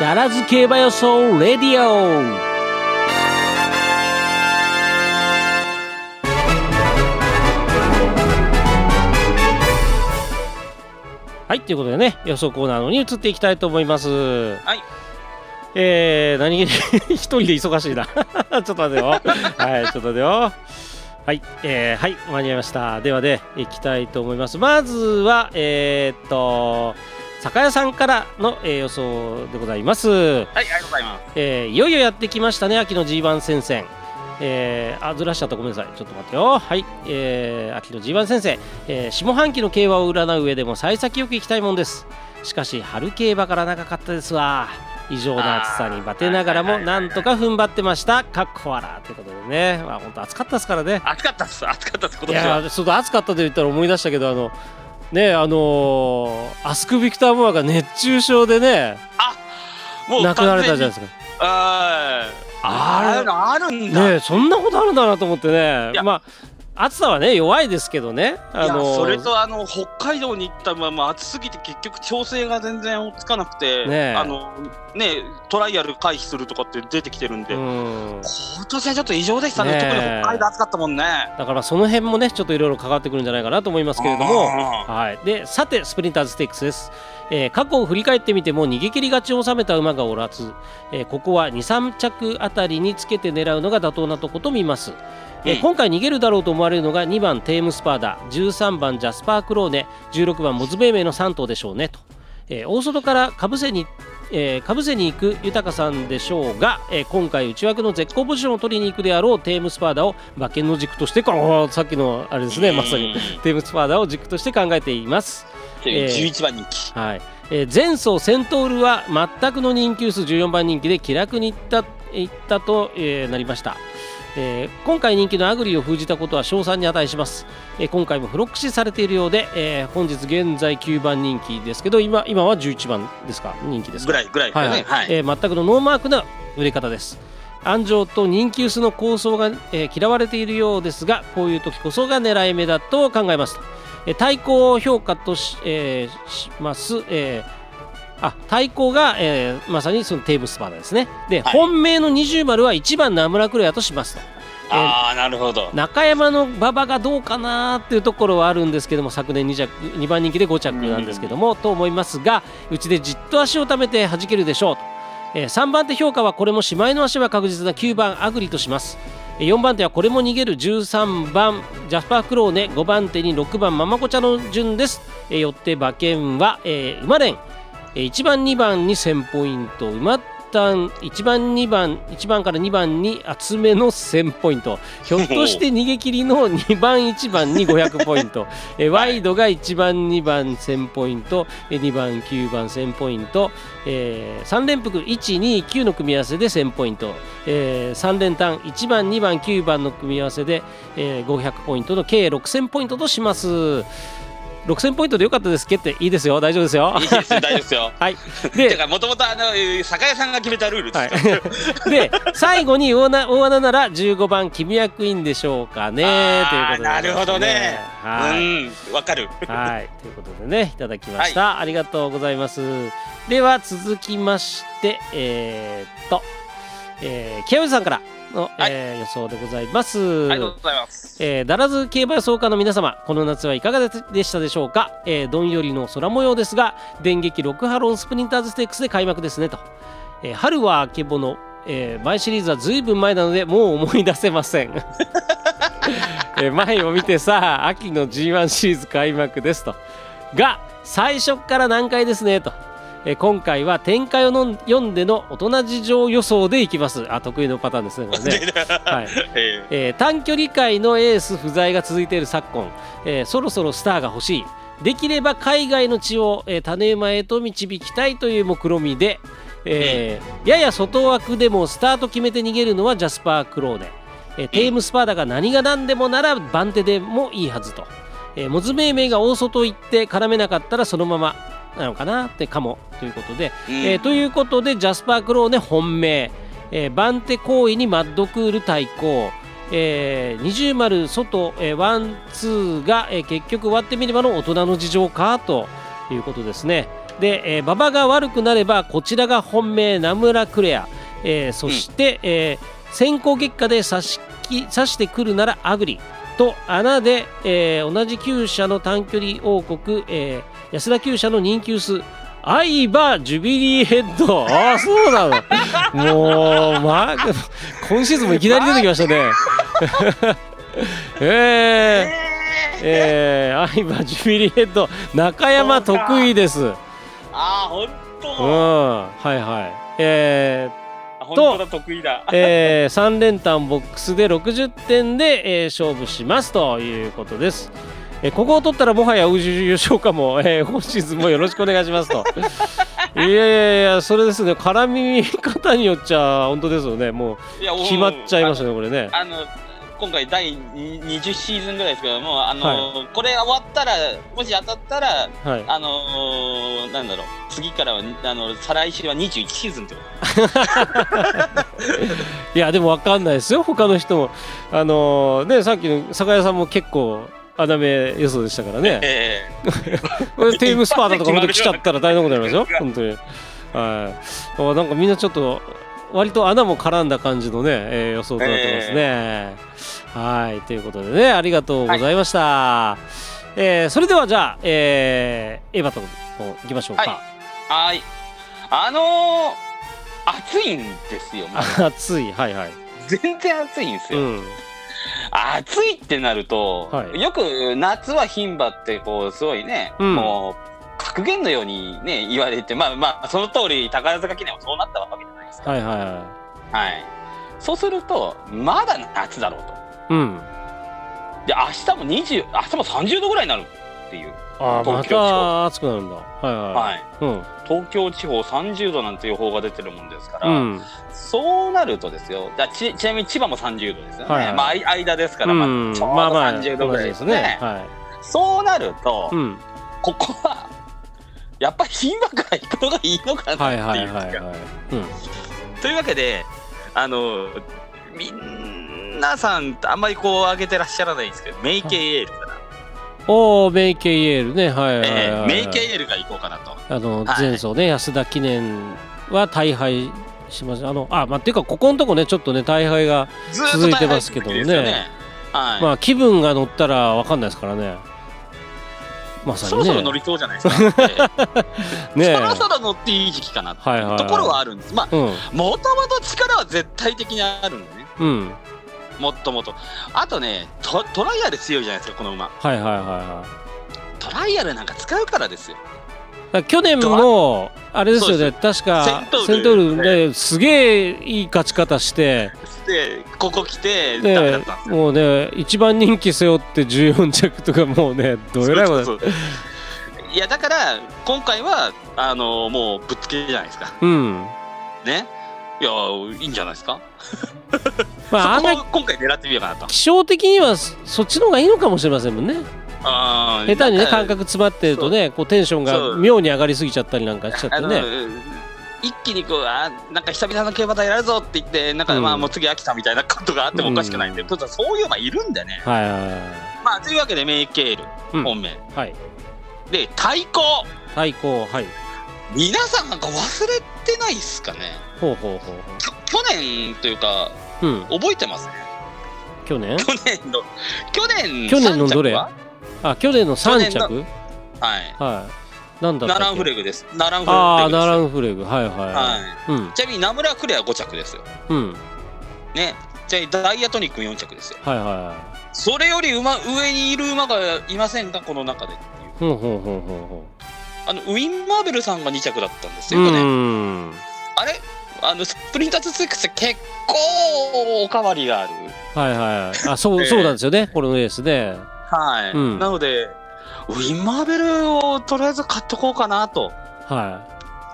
ダラズ競馬予想レディオ。はいということでね予想コーナーのに移っていきたいと思います。はい。えー、何気に 一人で忙しいな。ちょっと待ってよ。はいちょっと待ってよ。はい、えー、はい間に合いました。ではで、ね、いきたいと思います。まずはえー、っと酒屋さんからの、えー、予想でございます。はいありがとうございます、えー、いよいよやってきましたね秋の G1 戦線えー、あずらしちゃったごめんなさい。ちょっと待ってよ。はい、えー、秋の G1 先生、えー、下半期の競馬を占う上でも幸先よく行きたいもんです。しかし春競馬から長かったですわ。異常な暑さにバテながらもなんとか踏ん張ってました。かっこ笑ということでね。まあ本当暑かったですからね。暑かったです暑かったです今年はいやちょっと暑かったと言ったら思い出したけどあのねあのー、アスク・ビクター・モアが熱中症でねあもう亡くなられたじゃないですか。あああるんだ。ねそんなことあるんだなと思ってね。まあ暑さはね弱いですけどね、あのー、それとあの北海道に行ったまま暑すぎて結局調整が全然追いつかなくて、ね、あのねトライアル回避するとかって出てきてるんで、ん。今年はちょっと異常でしたね、ね、特に北海道暑かったもんね。だからその辺もねちょっといろいろ関わってくるんじゃないかなと思いますけれども、はい、でさてスプリンターズステークスです。えー、過去を振り返ってみても逃げ切り勝ちを収めた馬がおらず、えー、ここは23着あたりにつけて狙うのが妥当なとこと見ます。えー、今回逃げるだろうと思われるのが2番テームスパーダ13番ジャスパークローネ。16番モズベーメの3頭でしょうね。と、えー、大外からかぶせにえー、かぶせに行く豊さんでしょうが、えー、今回内枠の絶好ポジションを取りに行くであろうテームスパーダを馬券の軸としてさっきのあれですねまさに。テームスパーダを軸として考えています。えー、11番人気、はい。えー、前走セントールは全くの人気数14番人気で気楽にいったいったと、えー、なりました。えー、今回人気のアグリを封じたことは賞賛に値します、えー、今回もフロック視されているようで、えー、本日現在9番人気ですけど今今は11番ですか？人気ですぐらいぐらい、ね、はい、はい。はい、えー、全くのノーマークな売れ方です。安城と人気薄の構想が、えー、嫌われているようですがこういう時こそが狙い目だと考えますと、えー、対抗評価とし,、えー、します、えーあ対抗が、えー、まさにそのテーブスパーですね。で、はい、本命の二重丸は1番名村クレアとしますと。ああなるほど。中山の馬場がどうかなっていうところはあるんですけども昨年 2, 着2番人気で5着なんですけども、と思いますがうちでじっと足をためて弾けるでしょうと、えー、3番手評価はこれもしまいの足は確実な9番アグリとします。4番手はこれも逃げる13番ジャスパークローネ。5番手に6番ママコチャの順です、えー、よって馬券は、えー、馬連1番2番に1000ポイント馬単1番2番1番から2番に厚めの1000ポイント。ひょっとして逃げ切りの 2番1番に500ポイント。えワイドが1番2番1000ポイント。2番9番1000ポイント、えー、3連複129の組み合わせで1000ポイント、えー、3連単1番2番9番の組み合わせで、えー、500ポイントの計6000ポイントとします。6000ポイントでよかったですけっていいですよ。大丈夫ですよ。いいですよ。大丈夫ですよ。はい。でもともとあの酒屋さんが決めたルールです、はい、で最後に大穴大穴なら15番君役員でしょうかね。ということで、ね、なるほどね。はい。わかる。はい。ということでねいただきました、はい、ありがとうございます。では続きましてえー、っと、えー、清水さんからの、はい、えー、予想でございます。ありがとうございます。えー、だらず競馬予想家の皆様、この夏はいかがでしたでしょうか、えー、どんよりの空模様ですが、電撃6ハロンスプリンターズステークスで開幕ですねと。えー、春はあけぼの、えー、前シリーズはずいぶん前なので、もう思い出せません。えー、前を見てさあ、秋の G1 シリーズ開幕ですと。が、最初から難解ですねと。え今回は展開をの読んでの大人事情予想でいきます。あ得意のパターンですねこれね、はい。えー、短距離界のエース不在が続いている昨今、えー、そろそろスターが欲しい。できれば海外の地を、えー、種馬へと導きたいという目論見みで、えー、やや外枠でもスタート決めて逃げるのはジャスパー・クローネ、えー、テームスパーダが何が何でもなら番手でもいいはずと、えー、モズメイメイが大外行って絡めなかったらそのままなのかなってかもということで、うん、えー、ということでジャスパー・クローネ本命、えー、バンテ行為にマッドクール対抗、えー、二重丸外、えー、ワンツーが、えー、結局終わってみればの大人の事情かということですね、で、えー、馬場が悪くなればこちらが本命名村クレア、えー、そして、うん、えー、先行結果で差ししてくるならアグリと穴で、えー、同じ厩舎の短距離王国、えー、安田厩舎の人気薄アイバジュビリーヘッド。ああそうなの。もう、まあ、今シーズンもいきなり出てきましたね。えー、えー、アイバジュビリーヘッド。中山得意です。ああ本当うんはいはい。えーと得意だ、えー、3連単ボックスで60点で、えー、勝負しますということです。えー、ここを取ったらもはや優勝かも、えー、今シーズンもよろしくお願いしますと。いやいやいや、それですね、絡み方によっちゃ、本当ですよね、もう決まっちゃいますね、これね。あの今回第20シーズンぐらいですけども、あのーはい、これ終わったら、もし当たったら、はい、あのー、なんだろう、次からは、あの再来週は21シーズンってこと。いや、でも分かんないですよ、他の人も。あのー、ね、さっきの酒屋さんも結構、穴目予想でしたからね。えー、テームスパーだとか本当来ちゃったら大変なことになりますよ、本当に。はい。なんかみんなちょっと割と穴も絡んだ感じのね、えー、予想となってますね。えー、はいということでねありがとうございました。はい、えー、それではじゃあ、えー、エバトンいきましょうか。はい。あのー、暑いんですよ。暑いはいはい。全然暑いんですよ。うん暑いってなると、はい、よく夏は牝馬ってこうすごいね、うん、もう格言のようにね言われてまあまあその通り宝塚記念もそうなったわけじゃないですか。はいはいはい。はい、そうするとまだ夏だろうと。うん。で明日も20明日も30度ぐらいになるっていう。ああまた暑くなるんだ。はいはい。はい、うん、東京地方30度なんて予報が出てるもんですから、うん、そうなるとですよ。ちちなみに千葉も30度ですよね、はいはい、まあ間ですから、まあ、ちょうど30度ぐらいですね。まあまあ、ですね。はい、そうなると、うん、ここはやっぱり牝馬から行くのがいいのかなっていう。か。というわけであのみんなさんあんまりこう上げてらっしゃらないんですけどメイケイエール。おおメイケイエールねはいはい、はいえー、メイケイエールが行こうかなと。あの、前走ね安田記念は大敗しますあのあまあっていうかここのとこねちょっとね大敗が続いてますけどもね、ね、はい、まあ気分が乗ったら分かんないですからね。まさに、ね、そろそろ乗りそうじゃないですか。ねそろそろ乗っていい時期かなっていうところはあるんです。まあ、もともと力は絶対的にあるんでね。うん。もっともっと。あとねト、トライアル強いじゃないですか、この馬。はいはいはいはい。トライアルなんか使うからですよ。去年もあれですよね確かセントール。ですげえいい勝ち方してでここ来てもうね一番人気背負って14着とかもうねどれぐらいまでいやだから今回はあのもうぶっつけじゃないですか。うん。ね。いやいいんじゃないですか まあ今回狙ってみようかなと。気象的にはそっちの方がいいのかもしれませんもんね。下手にね感覚詰まってるとねこうテンションが妙に上がりすぎちゃったりなんかしちゃってね。一気にこうあなんか久々の競馬でやるぞって言ってなんかまあもう次飽きたみたいなことがあってもおかしくないんで、うん、そういうのいるんでね。はいはいはい、まあというわけでメイケール、本命、はい、で対抗。対抗はい。皆さんなんか忘れてないっすかね。ほうほうほう去年というか、うん、覚えてますね。去年？去年の去年去年のどれ？あ去年の3着？はい。はい。なんだナランフレグです。ナランフレグああナランフレグ。はいはい、はい。うん、ちなみにナムラクレア5着ですよ。うん。ね。じゃあダイヤトニック4着ですよ。はいはいはい。それより馬上にいる馬がいませんか？この中でっていう。ほうほうほうほうあのウィン・マーベルさんが2着だったんですよねあのスプリンターズ6って結構おかわりがある。はいはい。あそう、そうなんですよね。このレースで。はい、うん、なのでウィン・マーベルをとりあえず買っとこうかなと。は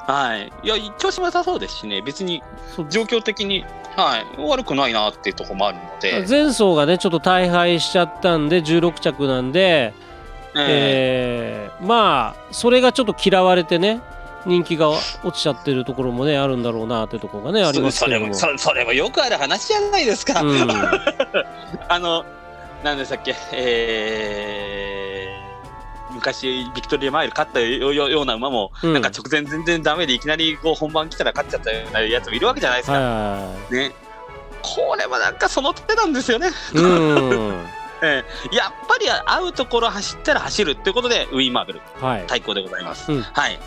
い。はい。いや調子も良さそうですしね。別に状況的にはい。悪くないなっていうところもあるので。前走がねちょっと大敗しちゃったんで16着なんでえー、えー、まあそれがちょっと嫌われてね人気が落ちちゃってるところもねあるんだろうなってところがねありますけども。それもそれもよくある話じゃないですか、うん、あの何でしたっけ、えー、昔ビクトリアマイル勝ったような馬も、うん、なんか直前全然ダメでいきなりこう本番来たら勝っちゃったようなやつもいるわけじゃないですか。ね、これもなんかその手なんですよね。うん。えー、やっぱり会うところ走ったら走るっていうことでウィン・マーベル、はい、対抗でございます。うん、はい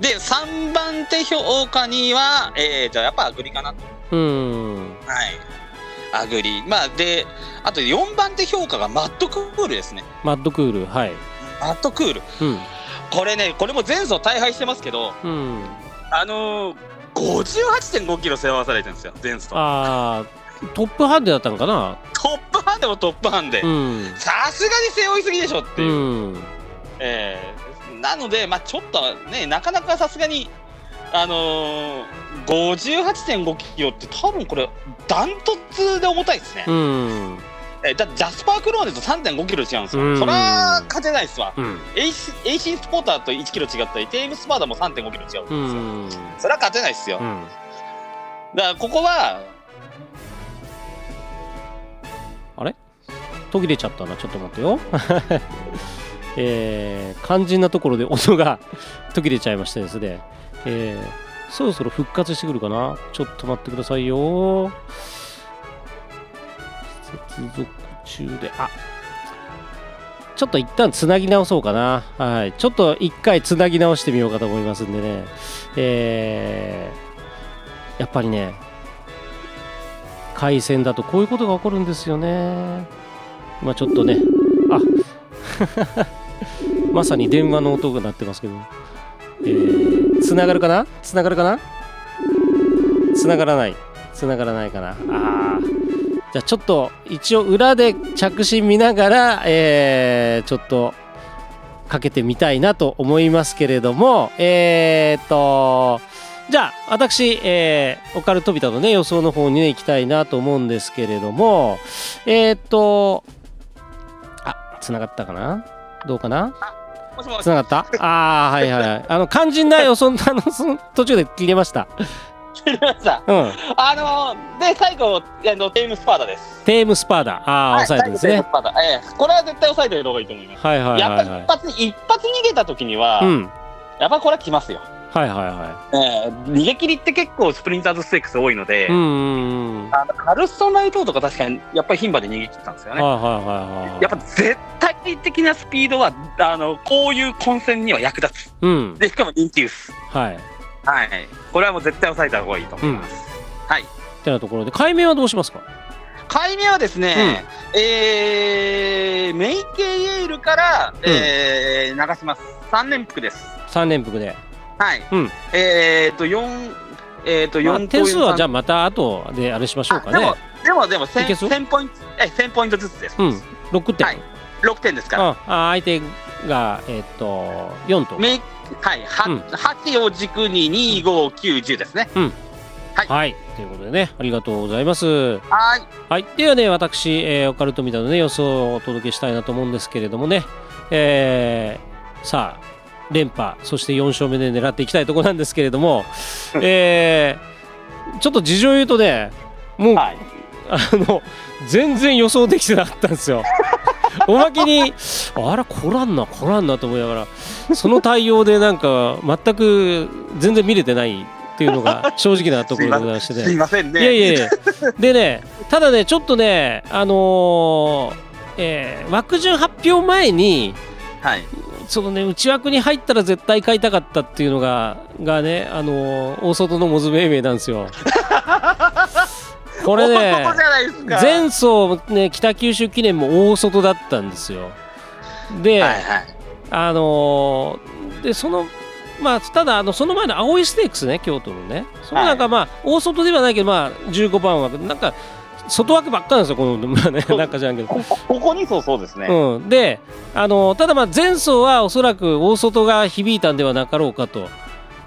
で3番手評価には、えー、じゃあやっぱアグリかなと。うん。はい。アグリ。まあであと4番手評価がマッドクールですね。マッドクールはい。マッドクール、うん、これねこれも前走大敗してますけど、うん、あのー、58.5キロ背負わされてるんですよ前走ああトップハンデだったのかな？トップハンデもトップハンデ。さすがに背負いすぎでしょっていう、うん、えー、なのでまあちょっとねなかなかさすがにあのー、58.5キロって多分これダントツで重たいですね。うん。えだジャスパークローネと3.5キロ違うんですよ。うん、そりゃ勝てないっすわ。うん、AC, スポーターと1キロ違ったり、テームスパーダも3.5キロ違うんですよ。うん、そりゃ勝てないっすよ。うん、だからここは、あれ？途切れちゃったな。ちょっと待ってよ。えー、肝心なところで音が途切れちゃいましてですね。えー、そろそろ復活してくるかなちょっと待ってくださいよ。接続中で、あちょっと一旦つなぎ直そうかな。はい。ちょっと一回つなぎ直してみようかと思いますんでね。えー、やっぱりね、回線だとこういうことが起こるんですよね。まあちょっとね、あ まさに電話の音が鳴ってますけど。えー、つながるかな？つながるかな？つながらない。つながらないかな？あ。じゃあちょっと一応裏で着信見ながら、えー、ちょっとかけてみたいなと思いますけれども、えー、っと、じゃあ私、えー、オカルトビタのね予想の方にね行きたいなと思うんですけれども、えー、っと、あ、つながったかな？どうかな？つながった？ああはいはい あの肝心な予想あのその途中で切れました。切れました、うん、あので最後あのテームスパーダです。テームスパーダ。ああ、はい、抑えてですね。えー、これは絶対抑えてる方がいいと思います。はいはいはい、はい、やっぱ一発一発逃げた時には、うん、やっぱこれは来ますよはいはいはい。えー、逃げ切りって結構スプリンターズステークス多いので、うんうんうん、あのカルストン・ライトとか確かにやっぱり牝馬で逃げ切ったんですよね。はいはいはいはい、やっぱ絶対的なスピードはあのこういう混戦には役立つ。うん、でしかも人気薄。はい。はい。これはもう絶対抑えた方がいいと思います。うん、はい。ってなところで解明はどうしますか？解明はですね、うん、えー、メイケイエールから、うん、えー、流します。3連複です。3連複で。はい。うん、えー、っと、4、えー、っと、4、まあ、点数はじゃあまた後であれしましょうかね。でも、でも、でも1000ポイント、え、1000ポイントずつです。うん。6点。はい。6点ですから。あ相手が、えー、っと、4と。めはい。は、うん、8を軸に2、5、9、10ですね。うん。はい、はい、ということでね、ありがとうございます。はい。はい。ではね、私、えー、オカルトみたいなね、予想をお届けしたいなと思うんですけれどもね、えー、さあ、連覇そして4勝目で狙っていきたいところなんですけれども、えー、ちょっと事情を言うとねもう、はい、あの全然予想できてなかったんですよ。おまけにあらこらんなこらんなと思いながらその対応でなんか全く全然見れてないっていうのが 正直なところでございましてね。すいませんね。いやいやいや でねただねちょっとねあのー、えー、枠順発表前に、はい、そのね内枠に入ったら絶対買いたかったっていうのががねあのー、大外のモズ命名なんですよ。これね前走ね北九州記念も大外だったんですよ。で、はいはい、あのー、でそのまあ、ただあのその前の青いステークスね京都のね。そのなんかまあ、大外ではないけどまあ15番はなんか外枠ばっかなんですよ、この、まあね、なんかじゃんけど。ここにそうそうですね。うん、で、あのただ、まあ前走はおそらく大外が響いたんではなかろうかと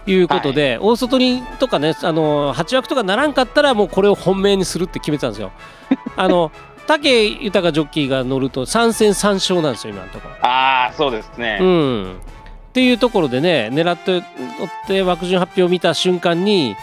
いうことで、はい、大外にとかね、あの8枠とかならんかったら、もうこれを本命にするって決めてたんですよ。あの武豊ジョッキーが乗ると3戦3勝なんですよ、今のところ。ああ、そうですね。うん。っていうところでね、狙って乗って枠順発表を見た瞬間に、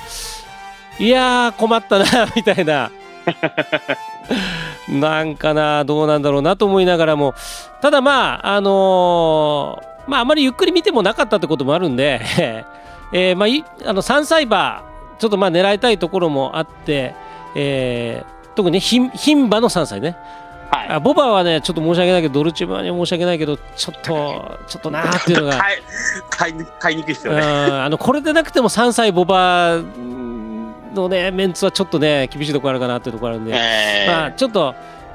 いやー、困ったなみたいな。なんかなどうなんだろうなと思いながらも。ただまああのー、まああまりゆっくり見てもなかったってこともあるんで えー、まああの3歳馬ちょっとまあ狙いたいところもあって、えー、特に牝馬の3歳ね。はい、あボバはねちょっと申し訳ないけどドルチェバには申し訳ないけどちょっとちょっとなーっていうのが。買い買いにくいですよね。あのこれでなくても3歳ボバのねメンツはちょっとね厳しいところあるかなっていうところあるんで、えー、まあちょっと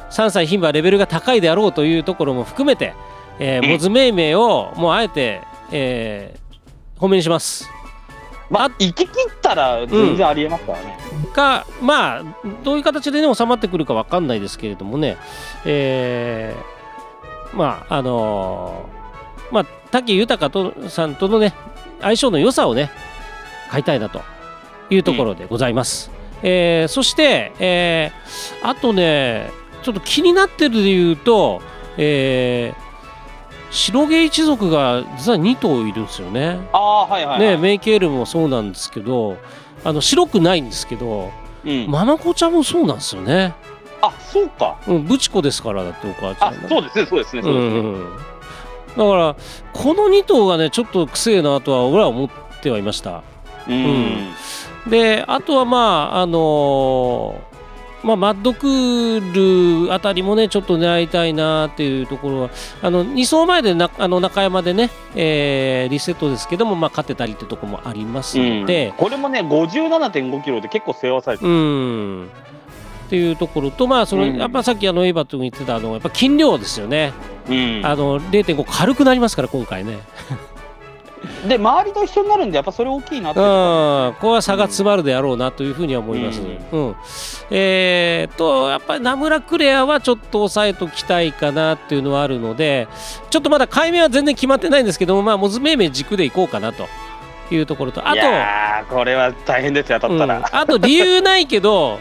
3歳牝馬レベルが高いであろうというところも含めて、えー、モズメイメイをもうあえて、えー、褒めにします。まあ、行き切ったら全然ありえますからね。うん、かまあどういう形でね収まってくるか分かんないですけれどもね、えー、まああのー、まあ武豊とさんとのね相性の良さをね買いたいなというところでございます。うん、えー、そして、えー、あとねちょっと気になってるで言うと、えー、白毛一族が実は2頭いるんですよね。あはいはい、はい、ねメイケールもそうなんですけどあの白くないんですけど、うん、ママ子ちゃんもそうなんですよね。あそうか。うん、ブチコですからだってお母ちゃん、あそうですねそうですねそうですね。うん、だからこの2頭がねちょっとくせえなとは俺は思ってはいました。うん、うん、であとはまああのーまあ、マッドクールあたりもねちょっと狙いたいなっていうところはあの2走前でなあの中山でね、えー、リセットですけども、まあ、勝てたりってとこもありますので、うん、これもね57.5キロで結構背負わされてる。うん。っていうところと、まあその、うん、やっぱさっきあのエイバット君言ってたあのやっぱ筋量ですよね、うん、あの0.5軽くなりますから今回ね。で周りと一緒になるんでやっぱそれ大きいなって、うん、ここは差が詰まるであろうなというふうには思います、うん、うん、えー、とやっぱりナムラクレアはちょっと抑えときたいかなっていうのはあるのでちょっとまだ解明は全然決まってないんですけどもまあモズメイメイ軸でいこうかなというところとあとこれは大変ですよ当たったら、うん、あと理由ないけど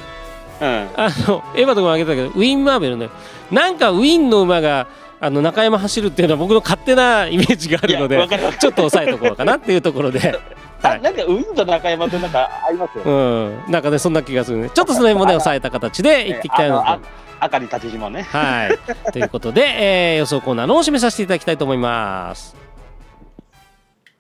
うん、あのエヴァとかも挙げたけどウィン・マーベルね。なんかウィンの馬があの中山走るっていうのは僕の勝手なイメージがあるのでちょっと抑えとこうかなっていうところで。はい、なんかと中山ってなんか合いますよ、うん、なんかねそんな気がするねちょっとその辺もね抑えた形でいっていきたいなと。赤に立ち紐ね。はい。ということで、えー、予想コーナーのを締めさせていただきたいと思います。